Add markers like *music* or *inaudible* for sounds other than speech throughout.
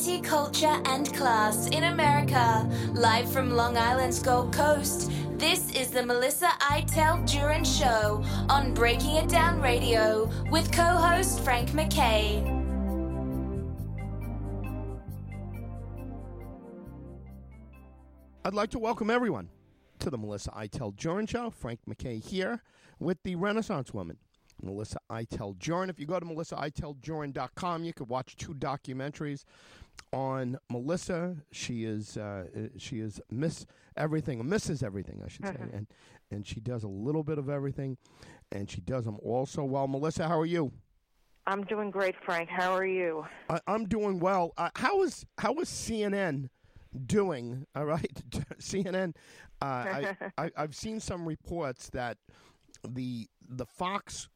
Culture, and class in America. Live from Long Island's Gold Coast, this is the Melissa Iteld Duran Show on Breaking It Down Radio with co host Frank McKay. I'd like to welcome everyone to the Melissa Iteld Duran Show. Frank McKay here with the Renaissance Woman. Melissa Iteld Jurin. If you go to melissaiteldjurin.com, you can watch two documentaries on Melissa. She is uh, she is Miss Everything, Mrs. Everything, I should say, and and she does a little bit of everything, and she does them all so well. Melissa, how are you? I'm doing great, Frank. How are you? I, I'm doing well. Uh, how is how is CNN doing? All right, *laughs* CNN. Uh, I, *laughs* I I've seen some reports that the the Fox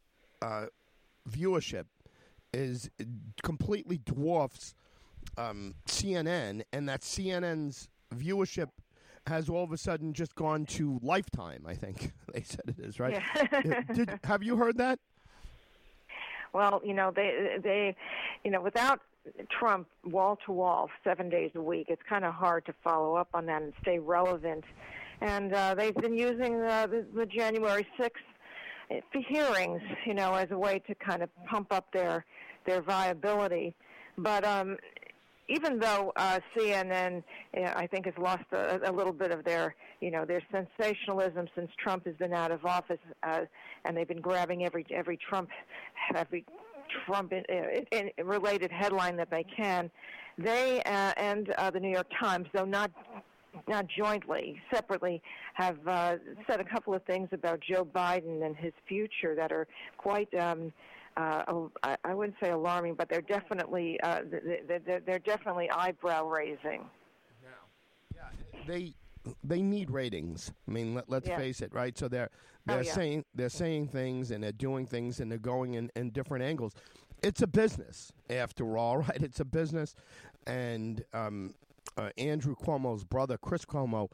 uh, viewership is completely dwarfs um, CNN, and that CNN's viewership has all of a sudden just gone to Lifetime. I think *laughs* they said it is right. Yeah. Did, have you heard that? Well, you know they they, you know, without Trump wall to wall seven days a week, it's kind of hard to follow up on that and stay relevant. And uh, they've been using uh, the, the January sixth hearings, you know, as a way to kind of pump up their their viability. But um, even though uh, CNN, I think, has lost a, a little bit of their, you know, their sensationalism since Trump has been out of office, uh, and they've been grabbing every every Trump, every Trump in, in, in related headline that they can. They uh, and uh, the New York Times, though not not jointly, separately, have uh, said a couple of things about Joe Biden and his future that are quite. Um, uh, I wouldn't say alarming, but they're definitely uh, they're, they're definitely eyebrow raising. Yeah, they they need ratings. I mean, let, us Yeah. face it, right? So they're they're Oh, yeah. saying they're saying things and they're doing things and they're going in, in different angles. It's a business, after all, *laughs* right? It's a business, and um, uh, Andrew Cuomo's brother, Chris Cuomo,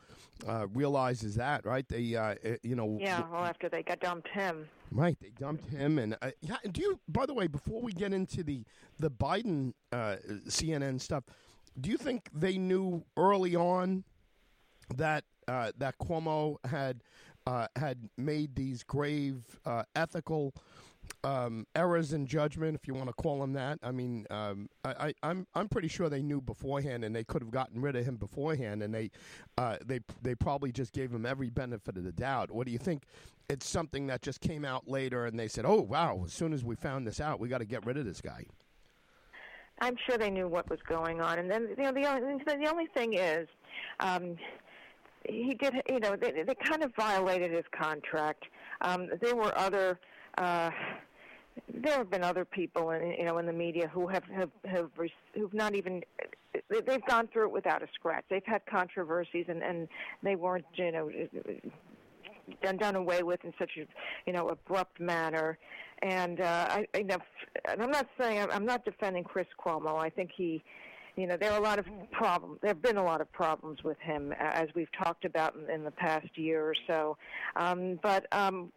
uh, realizes that, right? They, uh, uh, you know, Yeah, well, after they got dumped him. Right, they dumped him, and uh, yeah. Do you? By the way, before we get into the the Biden uh, CNN stuff, do you think they knew early on that uh, that Cuomo had uh, had made these grave uh, ethical um, errors in judgment, if you want to call them that? I mean, um, I, I, I'm I'm pretty sure they knew beforehand, and they could have gotten rid of him beforehand, and they uh, they they probably just gave him every benefit of the doubt. What do you think? It's something that just came out later, and they said, "Oh, wow! As soon as we found this out, we got to get rid of this guy." I'm sure they knew what was going on, and then you know the only the only thing is, um, he did you know they they kind of violated his contract. Um, there were other. Uh, there have been other people in you know in the media who have have, have who've not even they- they've gone through it without a scratch. They've had controversies and and they weren't you know done done away with in such a you know abrupt manner. And uh, I, I know, and I'm not saying I'm not defending Chris Cuomo. I think he, you know, there are a lot of problems. There have been a lot of problems with him, as we've talked about in, in the past year or so. Um, but um,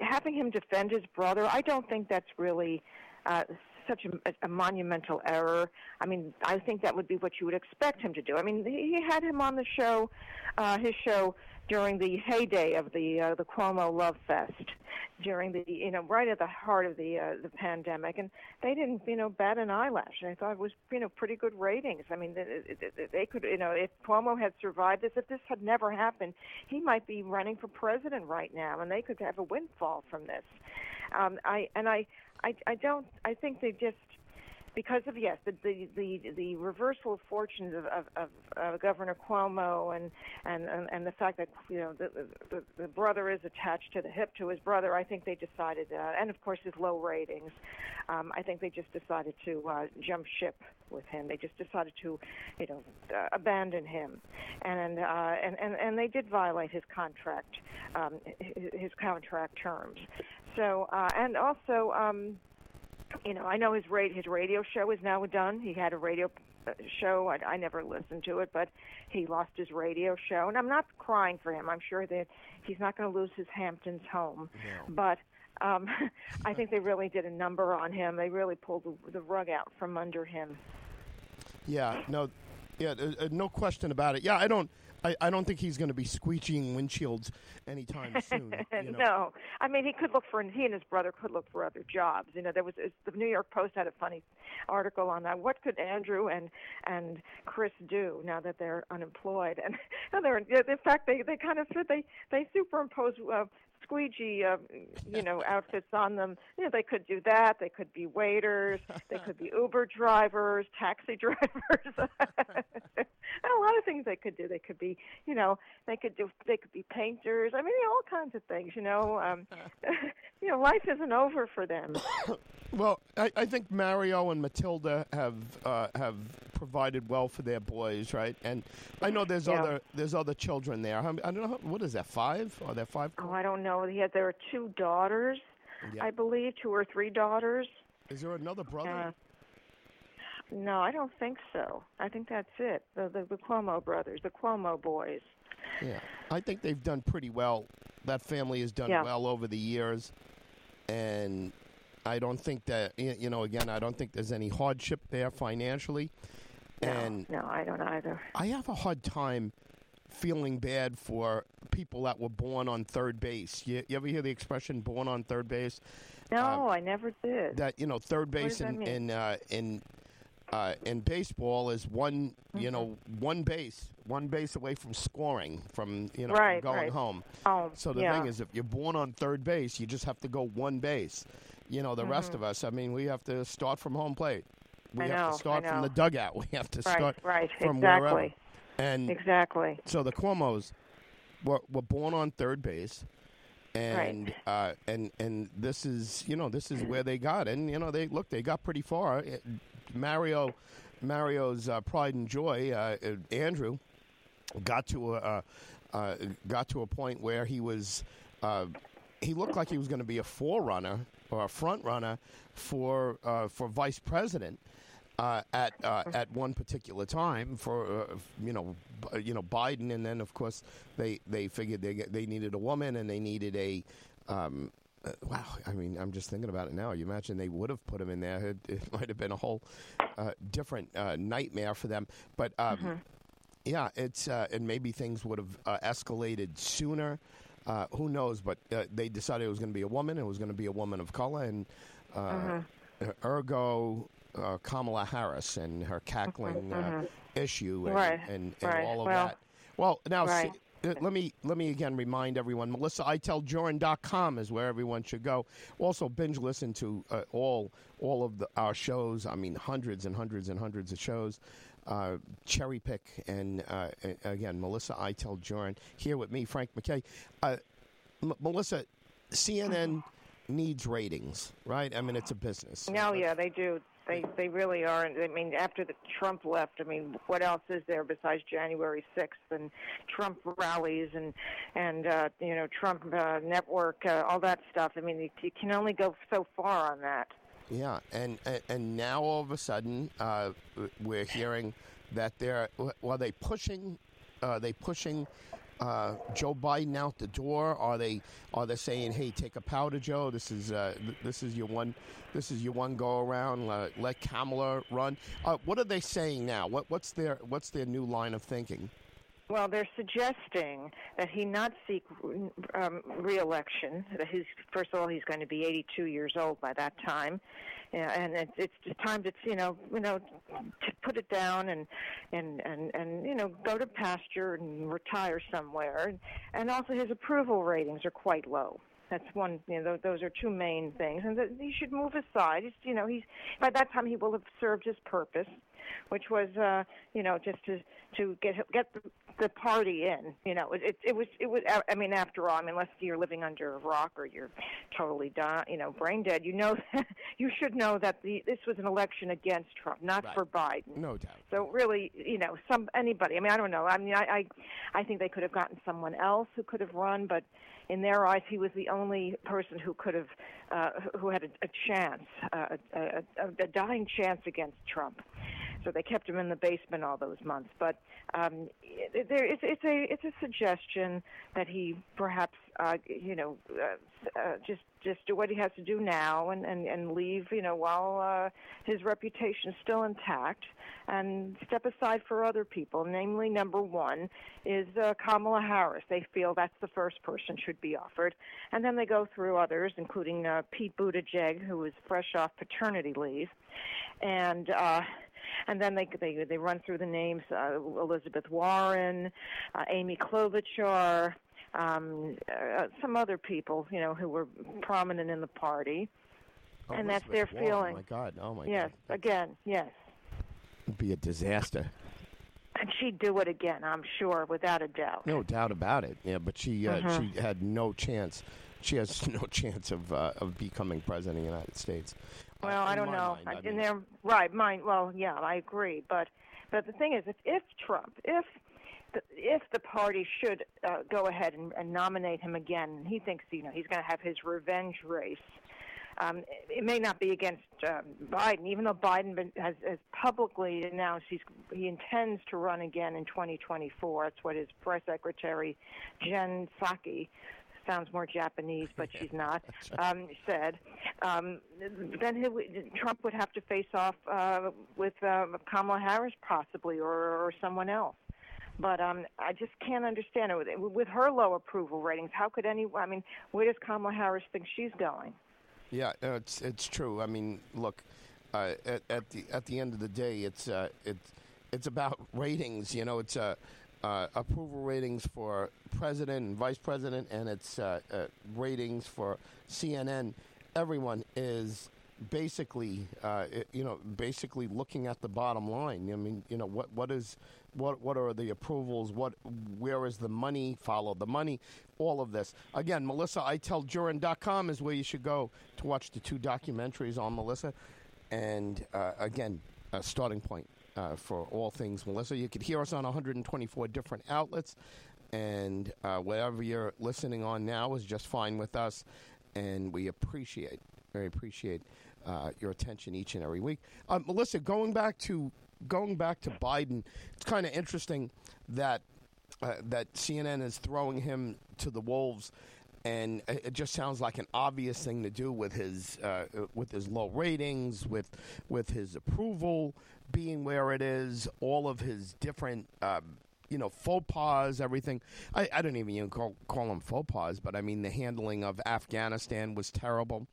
having him defend his brother, I don't think that's really. Uh, such a, a monumental error. I mean, I think that would be what you would expect him to do. I mean, he had him on the show, uh, his show during the heyday of the uh, the Cuomo Love Fest, during the you know right at the heart of the uh, the pandemic, and they didn't you know bat an eyelash. I thought it was you know pretty good ratings. I mean, they, they- could you know if Cuomo had survived this, if this had never happened, he might be running for president right now, and they could have a windfall from this. Um, I and I, I I don't I think they just because of yes the the the, the reversal of fortunes of, of, of uh, Governor Cuomo and, and and the fact that you know the, the the brother is attached to the hip to his brother I think they decided uh, and of course his low ratings um, I think they just decided to uh, jump ship with him. They just decided to you know uh, abandon him. And uh, and and and they did violate his contract um, his, his contract terms. So uh, and also um, you know, I know his rate his radio show is now done. He had a radio uh, show. I, I never listened to it, but he lost his radio show, and I'm not crying for him. I'm sure that he's not going to lose his Hamptons home, but. Um, *laughs* I think they really did a number on him. They really pulled the, the rug out from under him. Yeah, no, yeah, uh, uh, no question about it. Yeah, I don't. I, I don't think he's going to be squeegeeing windshields anytime *laughs* soon. You know? no, I mean he could look for he and his brother could look for other jobs. You know, there was the New York Post had a funny article on that. What could Andrew and and Chris do now that they're unemployed? *laughs* And, and they're in fact they they kind of they they superimpose uh, squeegee, uh, you know, *laughs* outfits on them. You know, they could do that. They could be waiters. They could be Uber drivers, taxi *laughs* drivers. *laughs* a lot of things they could do. They could be, you know, they could do. They could be painters. I mean, all kinds of things. You know, um, you know, life isn't over for them. *coughs* well, I, I think Mario and Matilda have uh, have provided well for their boys, right? And I know there's Yeah. other there's other children there. I don't know what is that five? Are there five? Oh, I don't know. He had there are two daughters, Yeah. I believe, two or three daughters. Is there another brother? Uh, no, I don't think so. I think that's it. The, the the Cuomo brothers, the Cuomo boys. Yeah, I think they've done pretty well. That family has done Yeah. well over the years, and I don't think that you know. Again, I don't think there's any hardship there financially, No, and no, I don't either. I have a hard time feeling bad for people that were born on third base. You, you ever hear the expression "born on third base"? No, I never did. That you know, third base in in uh, in uh, in baseball is one you know Mm-hmm. one base, one base away from scoring, from you know Right, going right. home. oh, So the yeah. thing is, if you're born on third base, you just have to go one base. You know, the rest of us, I mean, we have to start from home plate. We Mm-hmm. I have know, to start from the dugout. *laughs* We have to right, start right, from exactly, wherever. And exactly. so the Cuomo's were, were born on third base. And uh, and and this is you know this is where they got and you know they look they got pretty far. Uh, Mario Mario's uh, pride and joy uh, uh, Andrew got to a uh, uh, got to a point where he was uh, he looked like he was going to be a forerunner or a front runner for uh, for vice president uh, at uh, at one particular time for uh, you know B- you know Biden and then of course they they figured they they needed a woman and they needed a um, uh, wow I mean I'm just thinking about it now. You imagine they would have put him in there. It, it *laughs* might have been a whole uh, different uh, nightmare for them. But um, yeah it's uh, and maybe things would have uh, escalated sooner. Uh, who knows? But uh, they decided it was going to be a woman. It was going to be a woman of color and uh, ergo uh, Kamala Harris and her cackling uh, issue and, Right, and, and right. all of Well, that. Well, now right. see, uh, let me let me again remind everyone. Melissa, MelissaITellJoran.com is where everyone should go. Also, binge listen to uh, all all of the, our shows. I mean, hundreds and hundreds and hundreds of shows. Uh, cherry pick and uh, again, Melissa I tell Joran here with me, Frank McKay. Uh, M- Melissa, CNN needs ratings, right? I mean, it's a business. No, yeah, they do. They they really are. I mean, after the Trump left, I mean, what else is there besides January sixth and Trump rallies and and uh, you know Trump uh, network, uh, all that stuff? I mean, you, you can only go so far on that. Yeah, and and, and now all of a sudden uh, we're hearing that they're are they pushing are they pushing uh, Joe Biden out the door? Are they are they saying, "Hey, take a powder, Joe. This is uh, th- this is your one this is your one go around. Uh, let Kamala run." Uh, what are they saying now? What what's their what's their new line of thinking? Well, they're suggesting that he not seek um, reelection. That he's first of all he's going to be 82 years old by that time, and it's it's time to you know you know to put it down and and and and you know go to pasture and retire somewhere. And, also his approval ratings are quite low. That's one. You know, those are two main things, and that he should move aside. He's, you know, he's by that time he will have served his purpose, which was, uh, you know, just to to get get the, the party in. You know, it, it it was it was. I mean, after all, I mean, unless you're living under a rock or you're totally di you know, brain dead, you know, *laughs* you should know that the this was an election against Trump, not Right. for Biden. No doubt. So really, you know, some anybody. I mean, I don't know. I mean, I I, I think they could have gotten someone else who could have run, but in their eyes, he was the only person who could have, uh, who had a, a chance, uh, a, a, a, a dying chance against Trump. So they kept him in the basement all those months. But um, there, it's, it's a it's a suggestion that he perhaps uh, you know uh, uh, just just do what he has to do now and and and leave you know while uh, his reputation is still intact and step aside for other people. Namely, number one is uh, Kamala Harris. They feel that's the first person should be offered, and then they go through others, including uh, Pete Buttigieg, who is fresh off paternity leave, and. Uh, and then they they they run through the names: uh, Elizabeth Warren, uh, Amy Klobuchar, um, uh, some other people, you know, who were prominent in the party, Oh, and that's their Warren, feeling. Oh my God! Oh my yes, God! Yes, again, yes. It'd be a disaster. And she'd do it again, I'm sure, without a doubt. No doubt about it. Yeah, but she uh, Mhm. she had no chance. She has *laughs* no chance of uh, of becoming president of the United States. Well, I don't know. mind, I in mean- there, right? Mine. Well, yeah, I agree. But, but the thing is, if, if Trump, if the, if the party should uh, go ahead and, and nominate him again, and he thinks you know he's going to have his revenge race. Um, it may not be against um, Biden, even though Biden been, has, has publicly announced he's, he intends to run again in 2024. That's what his press secretary, Jen Psaki, sounds more Japanese, but she's *laughs* not, um, said. Um, then would- Trump would have to face off uh, with uh, Kamala Harris, possibly, or, or someone else. But um, I just can't understand it with, her low approval ratings. How could any? I mean, where does Kamala Harris think she's going? Yeah, it's it's true. I mean, look, uh, at, at the at the end of the day, it's uh, it's it's about *laughs* ratings. You know, it's uh, uh, approval ratings for president and vice president, and it's uh, uh, ratings for CNN. Everyone is basically, uh, you know, basically looking at the bottom line. I mean, you know, what what is what what are the approvals? What where is the money? Follow the money. All of this. Again, MelissaITellJurin.com is where you should go to watch the two documentaries on Melissa. And uh, again, a starting point uh, for all things Melissa. You could hear us on 124 different outlets. And uh, whatever you're listening on now is just fine with us. And we appreciate, very appreciate uh, your attention each and every week. Uh, Melissa, going back to going back to Biden, it's kind of interesting that uh, that CNN is throwing him to the wolves, and it just sounds like an obvious thing to do with his uh, with his low ratings, with with his approval being where it is, all of his different. Um, you know, faux pas, everything. I, I don't even even call, call them faux pas, but I mean, the handling of Afghanistan was terrible.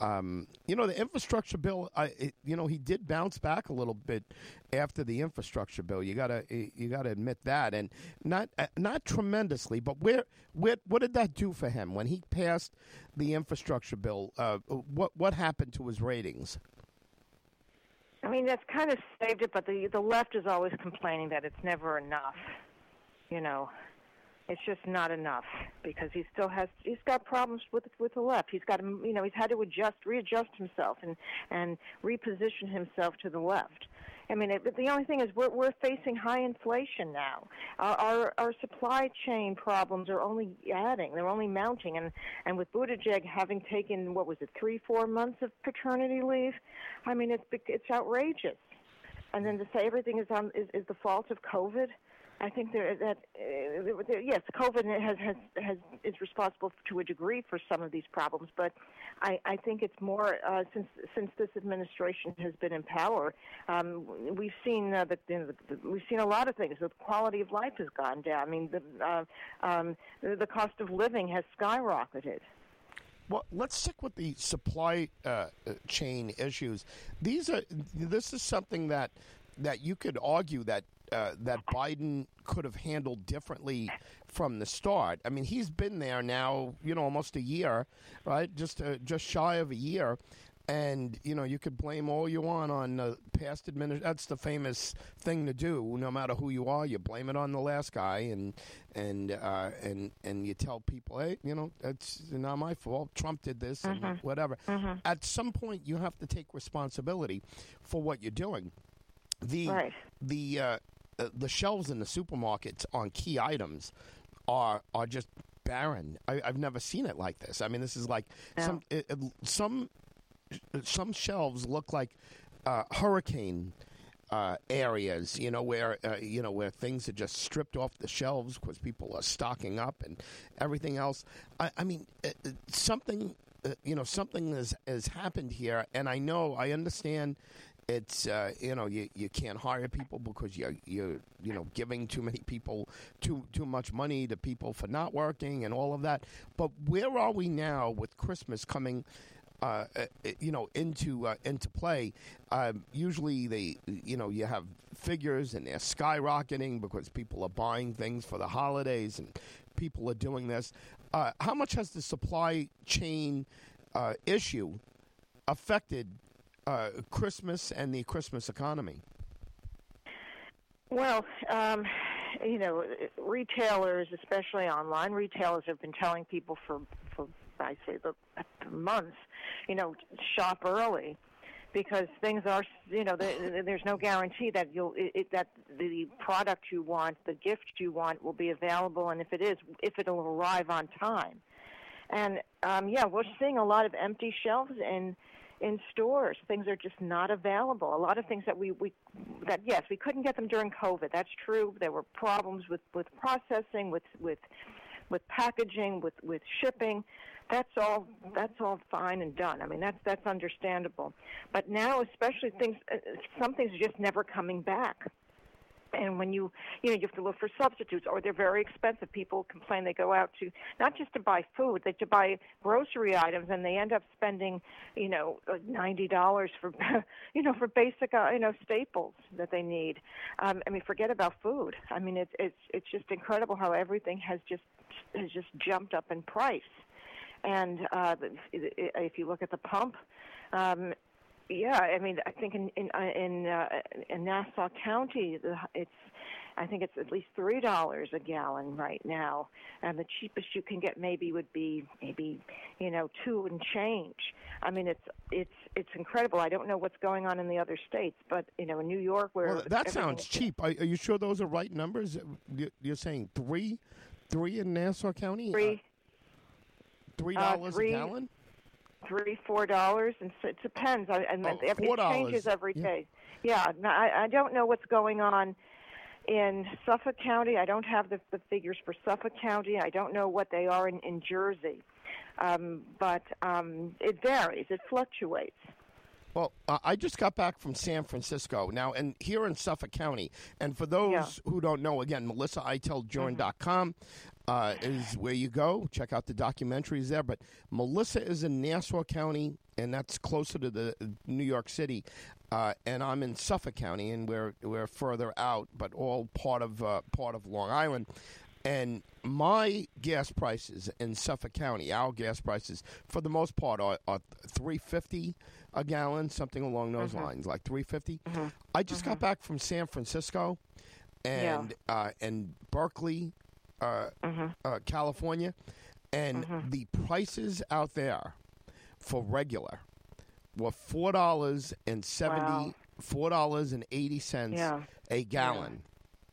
Um, you know, the infrastructure bill, I, it, you know, he did bounce back a little bit after the infrastructure bill. You gotta, you gotta admit that, and not, uh, not tremendously, but where, where, what did that do for him when he passed the infrastructure bill? Uh, what, what happened to his ratings? Mean, that's kind of saved it, but the the left is always complaining that it's never enough. You know, it's just not enough because he still has he's got problems with with the left. He's got to you know he's had to adjust, readjust himself, and and reposition himself to the left. I mean, it, the only thing is we're we're facing high inflation now. Our, our our supply chain problems are only adding; they're only mounting. And and with Buttigieg having taken what was it, three four months of paternity leave, I mean, it's it's outrageous. And then to say everything is on is, is the fault of COVID, I think there that uh, there, yes, COVID has, has has is responsible to a degree for some of these problems, but I, I think it's more uh, since since this administration has been in power, um, we've seen uh, that the, the, we've seen a lot of things. The quality of life has gone down. I mean, the uh, um, the, the cost of living has skyrocketed. Well, let's stick with the supply uh, uh, chain issues. These are this is something that that you could argue that uh, that Biden could have handled differently from the start. I mean, he's been there now, you know, almost a year, right? Just uh, just shy of a year. And you know you could blame all you want on uh, past administration. That's the famous thing to do. No matter who you are, you blame it on the last guy, and and uh, and and you tell people, hey, you know, it's not my fault. Trump did this, and whatever. At some point, you have to take responsibility for what you're doing. The Right. the uh, uh, the shelves in the supermarkets on key items are are just barren. I, I've never seen it like this. I mean, this is like some it, it- some some shelves look like uh, hurricane uh, areas, you know, where uh, you know where things are just stripped off the shelves because people are stocking up and everything else. I, I mean, uh, uh, something, uh, you know, something has has happened here, and I know, I understand. It's uh, you know you, you can't hire people because you you you know giving too many people too too much money to people for not working and all of that. But where are we now with Christmas coming? uh, uh, you know into uh, into play. Um, usually, they you know you have figures and they're skyrocketing because people are buying things for the holidays and people are doing this. Uh, how much has the supply chain uh, issue affected uh, Christmas and the Christmas economy? Well, um, you know, retailers, especially online retailers, have been telling people for for I say the months, you know, shop early because things are, you know, the, there's no guarantee that you'll it, that the product you want, the gift you want, will be available, and if it is, if it'll arrive on time. And um, yeah, we're seeing a lot of empty shelves in in stores. Things are just not available. A lot of things that we, we that yes, we couldn't get them during COVID. That's true. There were problems with with processing, with with with packaging, with with shipping that's all that's all fine and done. I mean, that's that's understandable. But now, especially things, uh, some things are just never coming back. And when you, you know, you have to look for substitutes, or they're very expensive. People complain they go out to not just to buy food, they to buy grocery items, and they end up spending, you know, ninety dollars for, *laughs* you know, for basic, uh, you know, staples that they need. Um, I mean, forget about food. I mean, it's it's it's just incredible how everything has just has just jumped up in price. And uh, if you look at the pump, um, yeah, I mean, I think in in uh, in, uh, in Nassau County, it's I think it's at least three dollars a gallon right now, and the cheapest you can get maybe would be maybe you know two and change. I mean, it's it's it's incredible. I don't know what's going on in the other states, but you know, in New York, where well, that sounds cheap. Are, are, you sure those are right numbers? You're saying three, three in Nassau County. Three. Three uh, dollars uh, a gallon. Three, four dollars, and so it depends. I, and oh, it, changes every day. yeah. day. Yeah, I, I don't know what's going on in Suffolk County. I don't have the, the figures for Suffolk County. I don't know what they are in, in Jersey, um, but um, it varies. It fluctuates. Well, uh, I just got back from San Francisco now, and here in Suffolk County. And for those yeah. who don't know, again, MelissaITellJourn.com uh, is where you go. Check out the documentaries there. But Melissa is in Nassau County, and that's closer to the New York City. Uh, and I'm in Suffolk County, and we're we're further out, but all part of uh, part of Long Island. And my gas prices in Suffolk County, our gas prices, for the most part, are, are three fifty a gallon, something along those mm-hmm. lines, like three fifty. mm-hmm. I just got mm-hmm. back from San Francisco, and yeah. uh, and Berkeley, uh, mm-hmm. uh, California, and Mm-hmm. the prices out there for regular were four dollars and seventy Wow. four dollars and eighty cents Yeah. a gallon.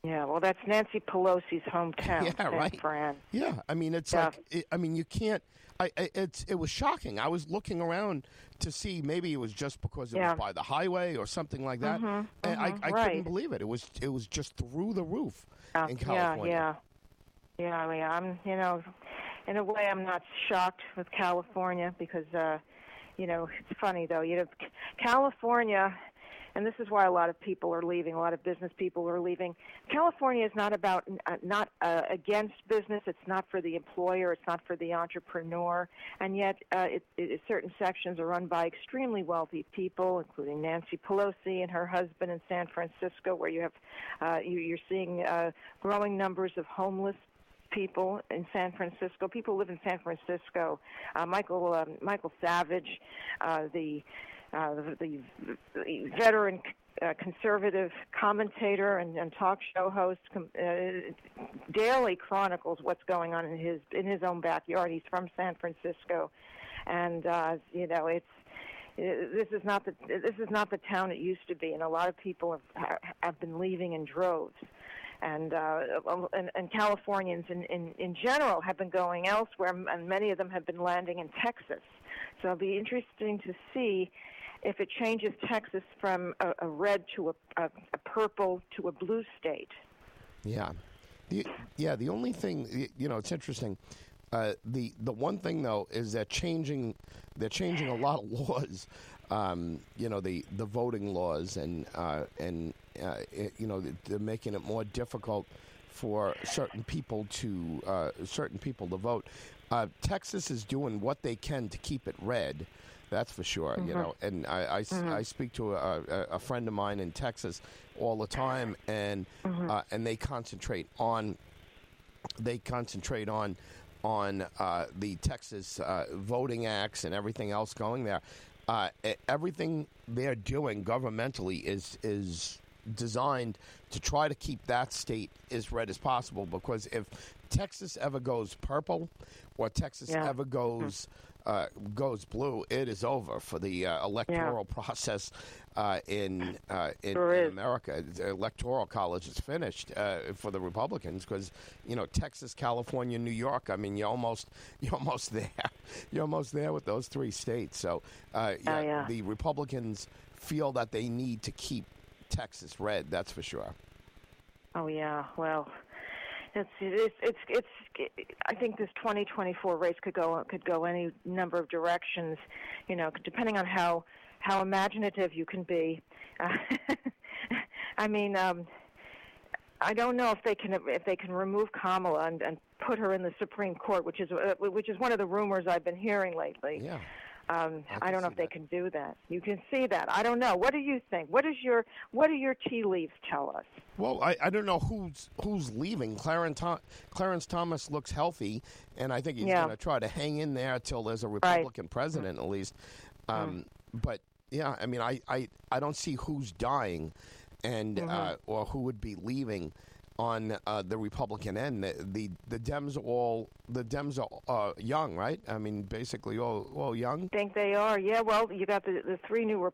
Yeah, well, that's Nancy Pelosi's hometown, *laughs* Yeah, right. Fran. Yeah, I mean it's Yeah. like it, I mean you can't. I, I it's it was shocking. I was looking around to see maybe it was just because it Yeah. was by the highway or something like that, Mhm, and I, mhm, I right. couldn't believe it. It was it was just through the roof Yeah, in California. Yeah, yeah, yeah. I mean, I'm, you know, in a way, I'm not shocked with California because, uh, you know, it's funny though. You know, California, and this is why a lot of people are leaving. A lot of business people are leaving. California is not about uh, not uh, against business. It's not for the employer. It's not for the entrepreneur. And yet, uh, it, it, certain sections are run by extremely wealthy people, including Nancy Pelosi and her husband in San Francisco, where you have uh, you, you're seeing uh, growing numbers of homeless people in San Francisco. People live in San Francisco. Uh, Michael um, Michael Savage, uh, the, uh, the the veteran uh, conservative commentator and, and talk show host, com- uh, daily chronicles what's going on in his in his own backyard. He's from San Francisco, and uh, you know it's this is not the this is not the town it used to be, and a lot of people have have been leaving in droves and uh, and, and Californians in, in in general have been going elsewhere, and many of them have been landing in Texas. So it'll be interesting to see if it changes Texas from a, a red to a, a, a purple to a blue state. Yeah, the, yeah. The only thing you know, it's interesting. Uh, the the one thing though is that changing they're changing a lot of laws. Um, you know the the voting laws and uh, and uh, it, you know they're making it more difficult for certain people to uh, certain people to vote. Uh, Texas is doing what they can to keep it red. That's for sure. Mm-hmm. You know, and I I, mm-hmm. I speak to a, a, friend of mine in Texas all the time, and mm-hmm. uh, and they concentrate on they concentrate on on uh, the Texas uh, voting acts and everything else going there. Uh, everything they're doing governmentally is is designed to try to keep that state as red as possible because if Texas ever goes purple or Texas yeah. ever goes uh, goes blue, it is over for the uh, electoral yeah. *laughs* process uh, in uh, in, sure in America. The electoral college is finished uh, for the Republicans because you know Texas, California, New York. I mean, you're almost *laughs* you're almost there. You're almost there with those three states. So uh, yeah, oh, yeah. the Republicans feel that they need to keep Texas red. That's for sure. Oh yeah, well, it's it's it's it's. I think this 2024 race could go could go any number of directions. You know, depending on how how imaginative you can be. Uh, *laughs* I mean, um, I don't know if they can if they can remove Kamala and, and put her in the Supreme Court, which is uh, which is one of the rumors I've been hearing lately. Yeah. Um, I, I don't know if they can do that. You can see that. I don't know. What do you think? What is your What do your tea leaves tell us? Well, I, I don't know who's who's leaving. Clarence, Clarence Thomas looks healthy, and I think he's yeah. going to try to hang in there until there's a Republican right. president, mm-hmm. at least. Um, mm. But yeah, I mean, I, I, I don't see who's dying, and mm-hmm. uh, or who would be leaving on uh, the Republican end. The, the, the Dems all the Dems are uh, young, right? I mean, basically all all young. I think they are. Yeah. Well, you got the the three new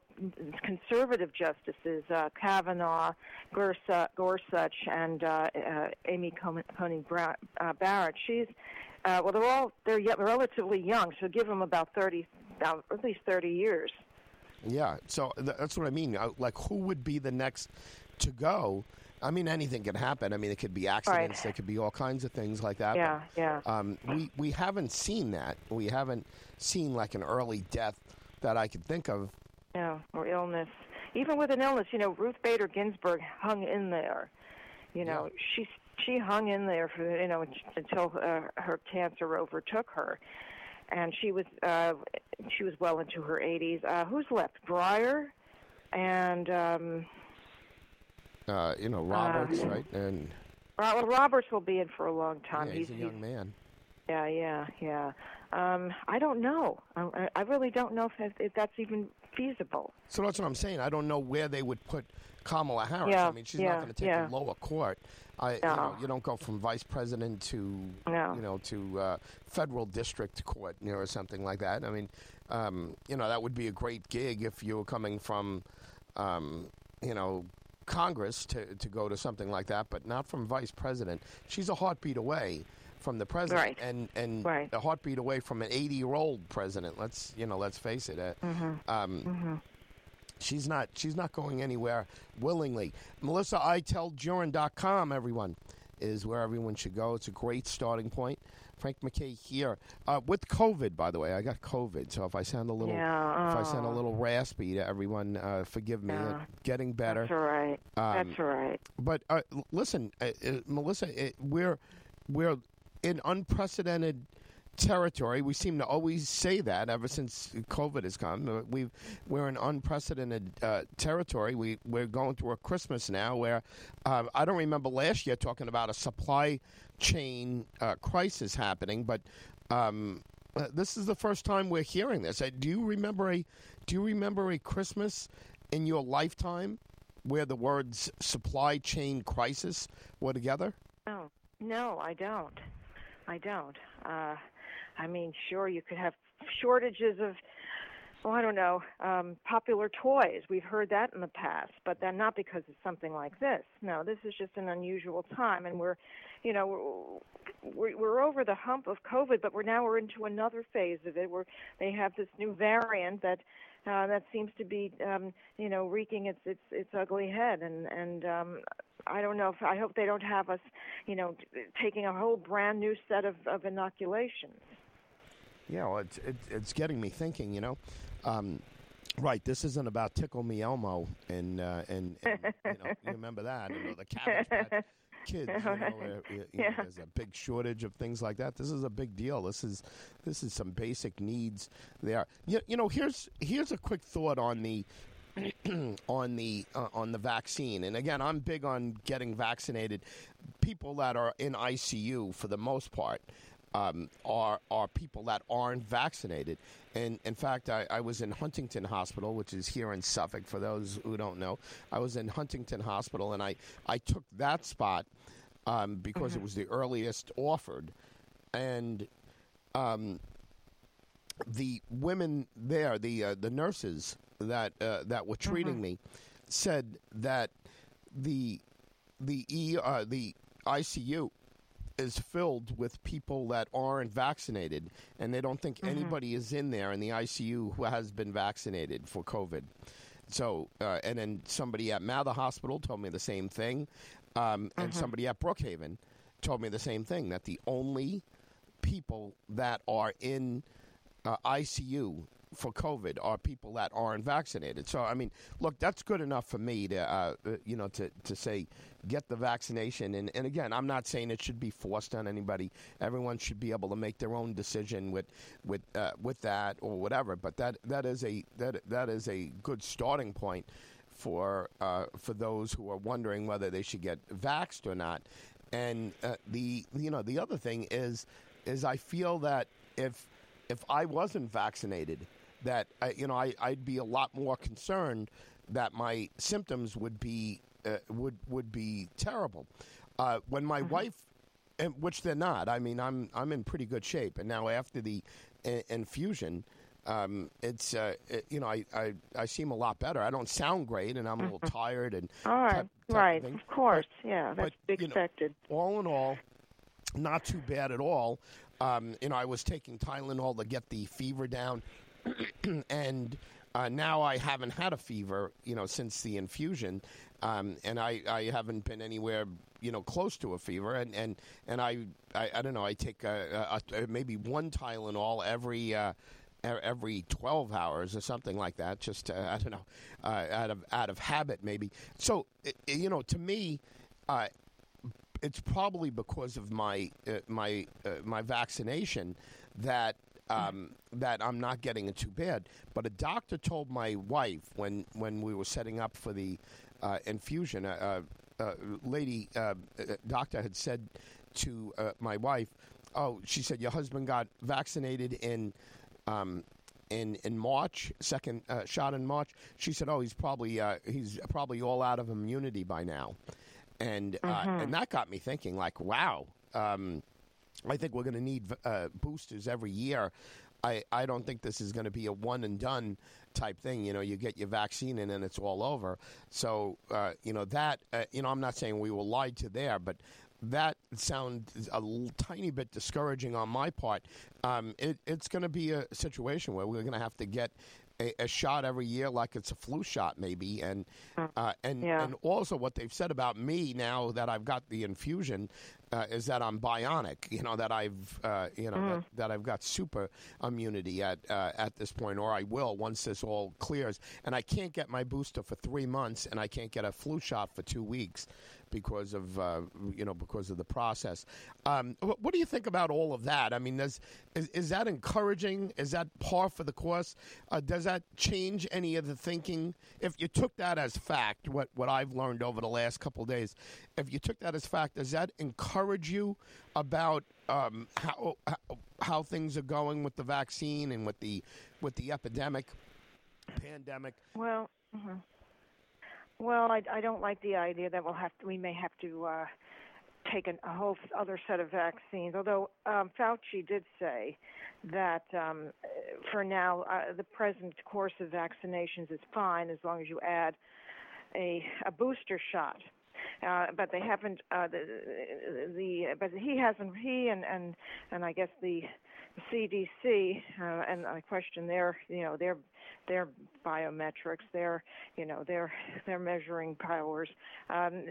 conservative justices: uh, Kavanaugh, Gorsuch, Gorsuch and uh, uh, Amy Coney uh, Barrett. She's well, they're all they're yet relatively young, so give them about thirty, at least thirty years. Yeah. So that's what I mean. Like, who would be the next to go? I mean, anything can happen. I mean, it could be accidents. Right. There could be all kinds of things like that. Yeah, but, yeah. Um, we we haven't seen that. We haven't seen like an early death that I could think of. Yeah, or illness. Even with an illness, you know, Ruth Bader Ginsburg hung in there. You know, yeah. she she hung in there for you know until uh, her cancer overtook her, and she was uh, she was well into her 80s. Uh, who's left? Breyer and. Um, uh, you know Roberts, uh, right? And well, Roberts will be in for a long time. Yeah, he's, he's a young he's, man. Yeah, yeah, yeah. Um, I don't know. I, I really don't know if, if that's even feasible. So that's what I'm saying. I don't know where they would put Kamala Harris. Yeah, I mean, she's yeah, not going to take yeah. a lower court. I, no. you, know, you don't go from vice president to no. you know to uh, federal district court you know, or something like that. I mean, um, you know, that would be a great gig if you were coming from, um, you know, Congress to, to go to something like that, but not from vice president. She's a heartbeat away from the president, right. and and right. a heartbeat away from an 80 year old president. Let's you know, let's face it. Uh, mm-hmm. Um, mm-hmm. She's not she's not going anywhere willingly. Melissa I com. everyone is where everyone should go. It's a great starting point. Frank McKay here uh, with COVID. By the way, I got COVID, so if I sound a little yeah, if I sound a little raspy to everyone, uh, forgive me. Yeah. getting better. That's all right. Um, That's all right. But uh, listen, uh, uh, Melissa, we're we're in unprecedented territory. We seem to always say that ever since COVID has come. We we're in unprecedented uh, territory. We we're going through a Christmas now where uh, I don't remember last year talking about a supply chain uh, crisis happening, but. Um, uh, this is the first time we're hearing this. Uh, do you remember a Do you remember a Christmas in your lifetime where the words supply chain crisis were together? No, no, I don't. I don't. Uh, I mean, sure, you could have shortages of well, I don't know, um, popular toys. We've heard that in the past, but then not because of something like this. No, this is just an unusual time, and we're, you know, we're, we're over the hump of COVID, but we're now we're into another phase of it where they have this new variant that uh, that seems to be, um, you know, wreaking its its its ugly head, and and um, I don't know if I hope they don't have us, you know, taking a whole brand new set of, of inoculations. Yeah, well, it's it, it's getting me thinking. You know, um, right? This isn't about Tickle Me Elmo, and uh, and, and you, know, you *laughs* remember that, and the Cabbage Patch Kids. You know, *laughs* you know, Yeah. there's a big shortage of things like that. This is a big deal. This is this is some basic needs there. You, you know, here's here's a quick thought on the *clears throat* on the uh, on the vaccine. And again, I'm big on getting vaccinated. People that are in ICU, for the most part, um, are are people that aren't vaccinated. And in fact, I, I was in Huntington Hospital, which is here in Suffolk. For those who don't know, I was in Huntington Hospital, and I I took that spot um, because it was the earliest offered, and um, the women there, the uh, the nurses that uh, that were treating me, said that the the E uh, the ICU is filled with people that aren't vaccinated, and they don't think anybody is in there in the ICU who has been vaccinated for COVID. So, uh, and then somebody at Mather Hospital told me the same thing, um, and somebody at Brookhaven told me the same thing that the only people that are in uh, ICU for COVID are people that aren't vaccinated. So, I mean, look, that's good enough for me to, uh, uh, you know, to, to say get the vaccination. And, and again, I'm not saying it should be forced on anybody. Everyone should be able to make their own decision with with uh, with that or whatever. But that that is a that that is a good starting point for uh, for those who are wondering whether they should get vaxxed or not. And uh, the you know the other thing is is I feel that if if I wasn't vaccinated, that I, you know I, I'd be a lot more concerned that my symptoms would be uh, would would be terrible. Uh, when my wife, and which they're not. I mean, I'm I'm in pretty good shape, and now after the uh, infusion. Um, it's uh, it, you know I, I I seem a lot better. I don't sound great, and I'm a little tired and All right, type- type right, thing. of course, yeah, that's but, you know, expected. all in all, not too bad at all. Um, you know, I was taking Tylenol to get the fever down, *clears throat* and uh, now I haven't had a fever, you know, since the infusion, um, and I, I haven't been anywhere, you know, close to a fever, and and and I I, I don't know, I take uh uh uh maybe one Tylenol every. Uh, Every twelve hours or something like that, just I don't know, uh, out of out of habit maybe. So you know, to me, uh, it's probably because of my uh, my uh, my vaccination that um, that I'm not getting it too bad. But a doctor told my wife when when we were setting up for the uh, infusion, a uh, uh, lady uh, uh, doctor had said to uh, my wife, "Oh, she said your husband got vaccinated in." Um, in in March, second uh, shot in March. She said, "Oh, he's probably uh, he's probably all out of immunity by now," and uh, and that got me thinking. Like, wow, um, I think we're going to need uh, boosters every year. I, I don't think this is going to be a one and done type thing. You know, you get your vaccine and then it's all over. So, uh, you know, that, uh, you know, I'm not saying we were lied to there, but that sounds a l- tiny bit discouraging on my part. Um, it, it's going to be a situation where we're going to have to get a, a shot every year, like it's a flu shot, maybe, and uh, and Yeah. and also what they've said about me now that I've got the infusion uh, is that I'm bionic. You know that I've uh, you know that, that I've got super immunity at uh, at this point, or I will once this all clears. And I can't get my booster for three months, and I can't get a flu shot for two weeks because of uh, you know because of the process. Um, wh- what do you think about all of that? I mean, is, is that encouraging? Is that par for the course? Uh, does that change any of the thinking? If you took that as fact, what what I've learned over the last couple days, if you took that as fact, does that encourage you about um, how, how how things are going with the vaccine and with the with the epidemic, pandemic? Well, mhm. Well, I, I don't like the idea that we'll have to, we may have to uh, take an, a whole other set of vaccines. Although um, Fauci did say that um, for now uh, the present course of vaccinations is fine as long as you add a, a booster shot. Uh, but they haven't. Uh, the, the but he hasn't. He and and and I guess the CDC uh, and I question their you know their their biometrics, their you know their *laughs* their measuring powers. Um,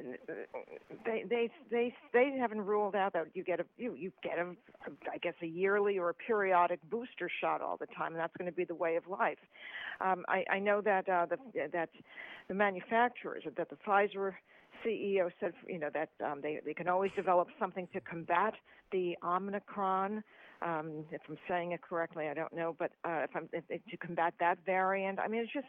they they they they haven't ruled out that you get a you you get a I guess a yearly or a periodic booster shot all the time, and that's going to be the way of life. Um, I, I know that uh, the that the manufacturers that the Pfizer CEO said, you know, that um, they they can always develop something to combat the Omicron. Um, if I'm saying it correctly, I don't know, but uh, if I'm if, if, to combat that variant, I mean, it's just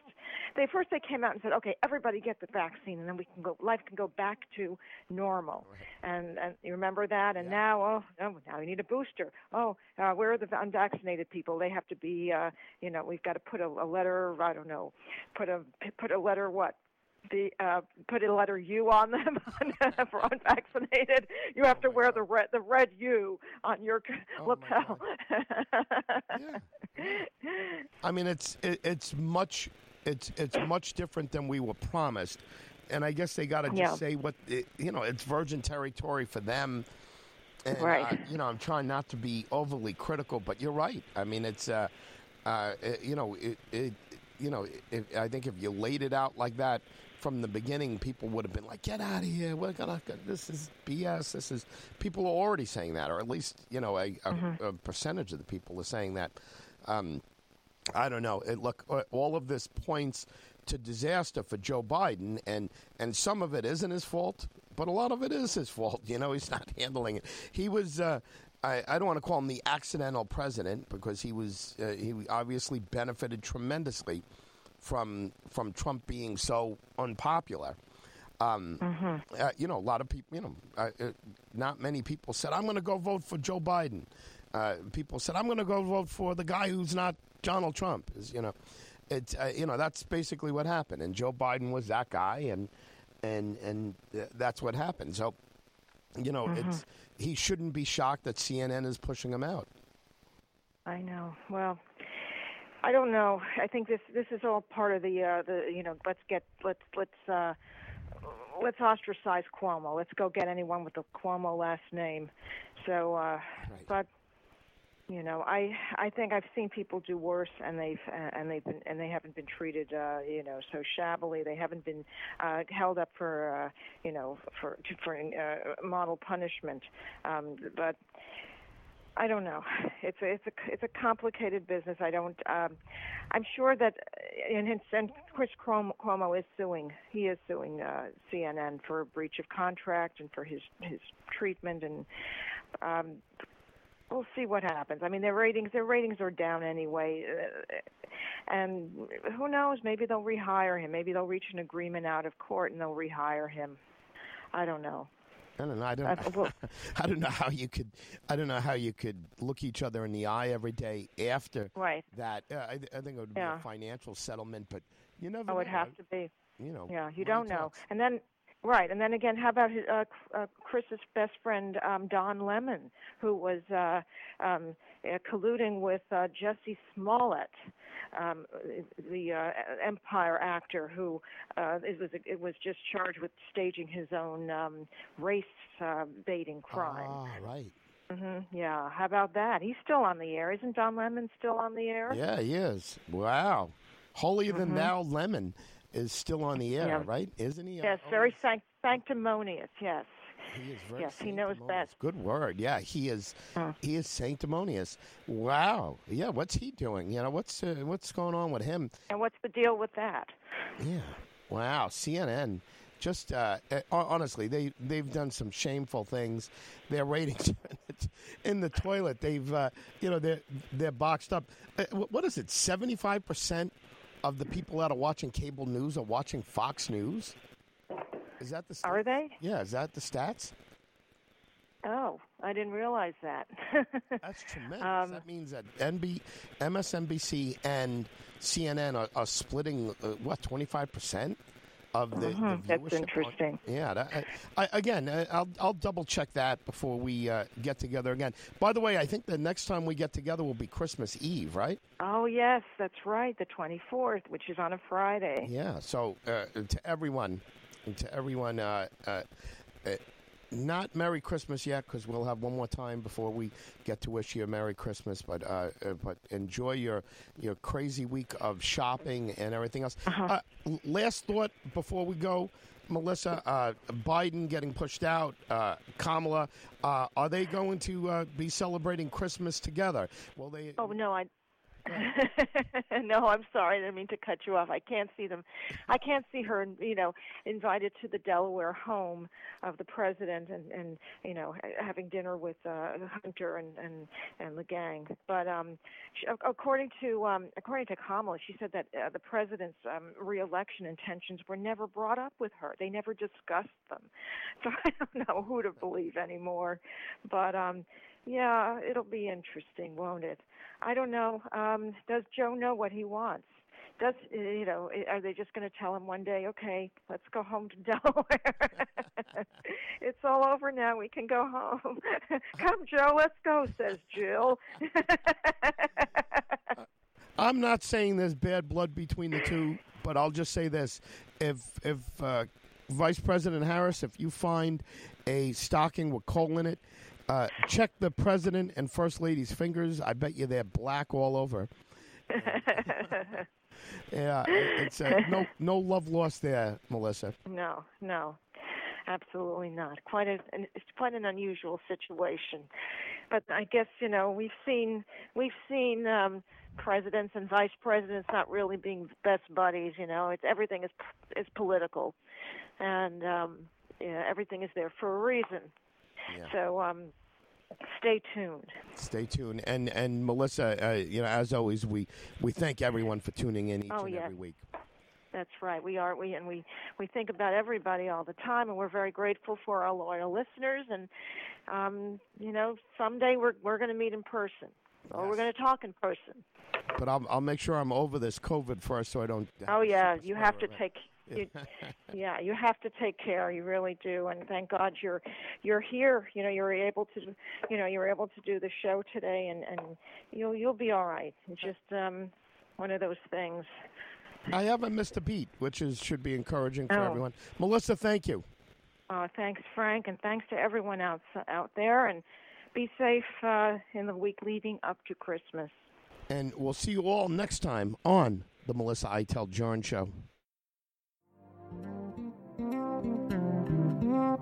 they first they came out and said, okay, everybody get the vaccine, and then we can go life can go back to normal. Right. And and you remember that, and yeah. now oh, oh now we need a booster. Oh, uh, where are the unvaccinated people? They have to be, uh, you know, we've got to put a, a letter. I don't know, put a put a letter what the uh, put a letter U on them *laughs* for unvaccinated. You have to wear the red the red U on your oh lapel. *laughs* yeah. I mean, it's it, it's much it's it's much different than we were promised, and I guess they got to just yeah. say what it, you know. It's virgin territory for them. And, right. Uh, you know, I'm trying not to be overly critical, but you're right. I mean, it's uh, uh, it, you know, it, it you know, I think if you laid it out like that, from the beginning, people would have been like, "Get out of here! We're gonna. This is BS. This is." People are already saying that, or at least you know a, a, mm-hmm. a percentage of the people are saying that. Um, I don't know. It, look, all of this points to disaster for Joe Biden, and and some of it isn't his fault, but a lot of it is his fault. *laughs* You know, he's not handling it. He was. Uh, I, I, don't want to call him the accidental president because he was uh, he obviously benefited tremendously from from Trump being so unpopular. Um, mm-hmm. uh, you know, a lot of people. You know, uh, uh, not many people said, "I'm going to go vote for Joe Biden." Uh, people said, "I'm going to go vote for the guy who's not Donald Trump." Is you know, it's uh, you know that's basically what happened, and Joe Biden was that guy, and and and that's what happened. So, you know, mm-hmm. it's he shouldn't be shocked that CNN is pushing him out. I know. Well, I don't know. I think this this is all part of the uh, the you know let's get let's let's uh, let's ostracize Cuomo. Let's go get anyone with the Cuomo last name. So, uh, right. but you know, I I think I've seen people do worse, and they've uh, and they've been and they haven't been treated, uh, you know, so shabbily. They haven't been uh, held up for, uh, you know, for for uh, model punishment. Um, but I don't know. It's a it's a it's a complicated business. I don't. Um, I'm sure that, and, and Chris Cuomo is suing. He is suing uh, CNN for breach of contract and for his his treatment, and um, we'll see what happens. I mean, their ratings their ratings are down anyway, and who knows? Maybe they'll rehire him. Maybe they'll reach an agreement out of court and they'll rehire him. I don't know. I don't know. I don't. Well, *laughs* I don't know how you could. I don't know how you could look each other in the eye every day after right. that. Uh, I, I, think it would be yeah. a financial settlement, but you never. Oh, it would have to be. You know. Yeah, you don't know. And then Right, and then again, how about his, uh, uh, Chris's best friend um, Don Lemon, who was uh, um, uh, colluding with uh, Jussie Smollett, um, the uh, Empire actor, who uh, it was it was just charged with staging his own um, race uh, baiting crime. Ah, right. Mm-hmm. Yeah. How about that? He's still on the air. Isn't Don Lemon still on the air? Yeah, he is. Wow. Holier than mm-hmm. thou Lemon is still on the air, yeah. right? Isn't he? Yes, very sanct- sanctimonious. Yes. He is very yes, he knows best. Good word. Yeah, he is. He is sanctimonious. Wow. Yeah. What's he doing? You know, what's uh, what's going on with him? And what's the deal with that? Yeah. Wow. CNN. Just uh, eh, honestly, they they've done some shameful things. Their ratings *laughs* in the toilet. They've uh, you know they're they're boxed up. Uh, what is it? Seventy five percent of the people that are watching cable news are watching Fox News. Is that the? Are they? Yeah. Is that the stats? Oh, I didn't realize that. *laughs* That's tremendous. Um, that means that NB, MSNBC and CNN are, are splitting uh, what twenty five percent of the, the that's viewership on- interesting. yeah, that, I, I, again, I'll I'll double check that before we uh, get together again. By the way, I think the next time we get together will be Christmas Eve, right? Oh yes, that's right, the 24th, which is on a Friday. Yeah. So uh, to everyone, to everyone, uh, uh, uh, not Merry Christmas yet because we'll have one more time before we get to wish you a Merry Christmas. But uh, uh, but enjoy your your crazy week of shopping and everything else. Uh, l- last thought before we go. Melissa, uh, Biden getting pushed out, uh, Kamala, uh, are they going to uh, be celebrating Christmas together? Will they? Oh no, I. *laughs* no, I'm sorry. I didn't mean to cut you off. I can't see them. I can't see her, you know, invited to the Delaware home of the president and and you know having dinner with uh, Hunter and and and the gang. But um, she, according to um, according to Kamala, she said that uh, the president's um, reelection intentions were never brought up with her. They never discussed them. *laughs* So I don't know who to believe anymore. But um, yeah, it'll be interesting, won't it? I don't know. Um, does Joe know what he wants? Does uh, you know? Are they just going to tell him one day, okay, let's go home to *laughs* Delaware? it's all over now. We can go home. *laughs* Come, Joe, let's go," says Jill. *laughs* I'm not saying there's bad blood between the two, but I'll just say this: if if uh, Vice President Harris, if you find a stocking with coal in it, uh, check the president and first lady's fingers. I bet you they're black all over. *laughs* Yeah, it's uh, no no love lost there, Melissa. no, no, absolutely not. Quite a, it's quite an unusual situation. But I guess you know we've seen we've seen um, presidents and vice presidents not really being best buddies. You know, it's everything is is political, and um, yeah, everything is there for a reason. Yeah. So um, stay tuned. Stay tuned, and and Melissa, uh, you know, as always, we we thank everyone for tuning in each Oh, and yes. every week. That's right. We are we and we we think about everybody all the time, and we're very grateful for our loyal listeners. And um, you know, someday we're we're going to meet in person, or we're going to talk in person. But I'll I'll make sure I'm over this COVID first, so I don't. Oh yeah, you have to spreader take. You, *laughs* yeah, you have to take care. You really do, and thank God you're you're here. You know, you're able to, you know, you're able to do the show today, and and you'll you'll be all right. It's just um, one of those things. I haven't missed a beat, which is should be encouraging for Oh. everyone. Melissa, thank you. Uh, thanks, Frank, and thanks to everyone out out there. And be safe uh, in the week leading up to Christmas. And we'll see you all next time on the Melissa I Tell John Show.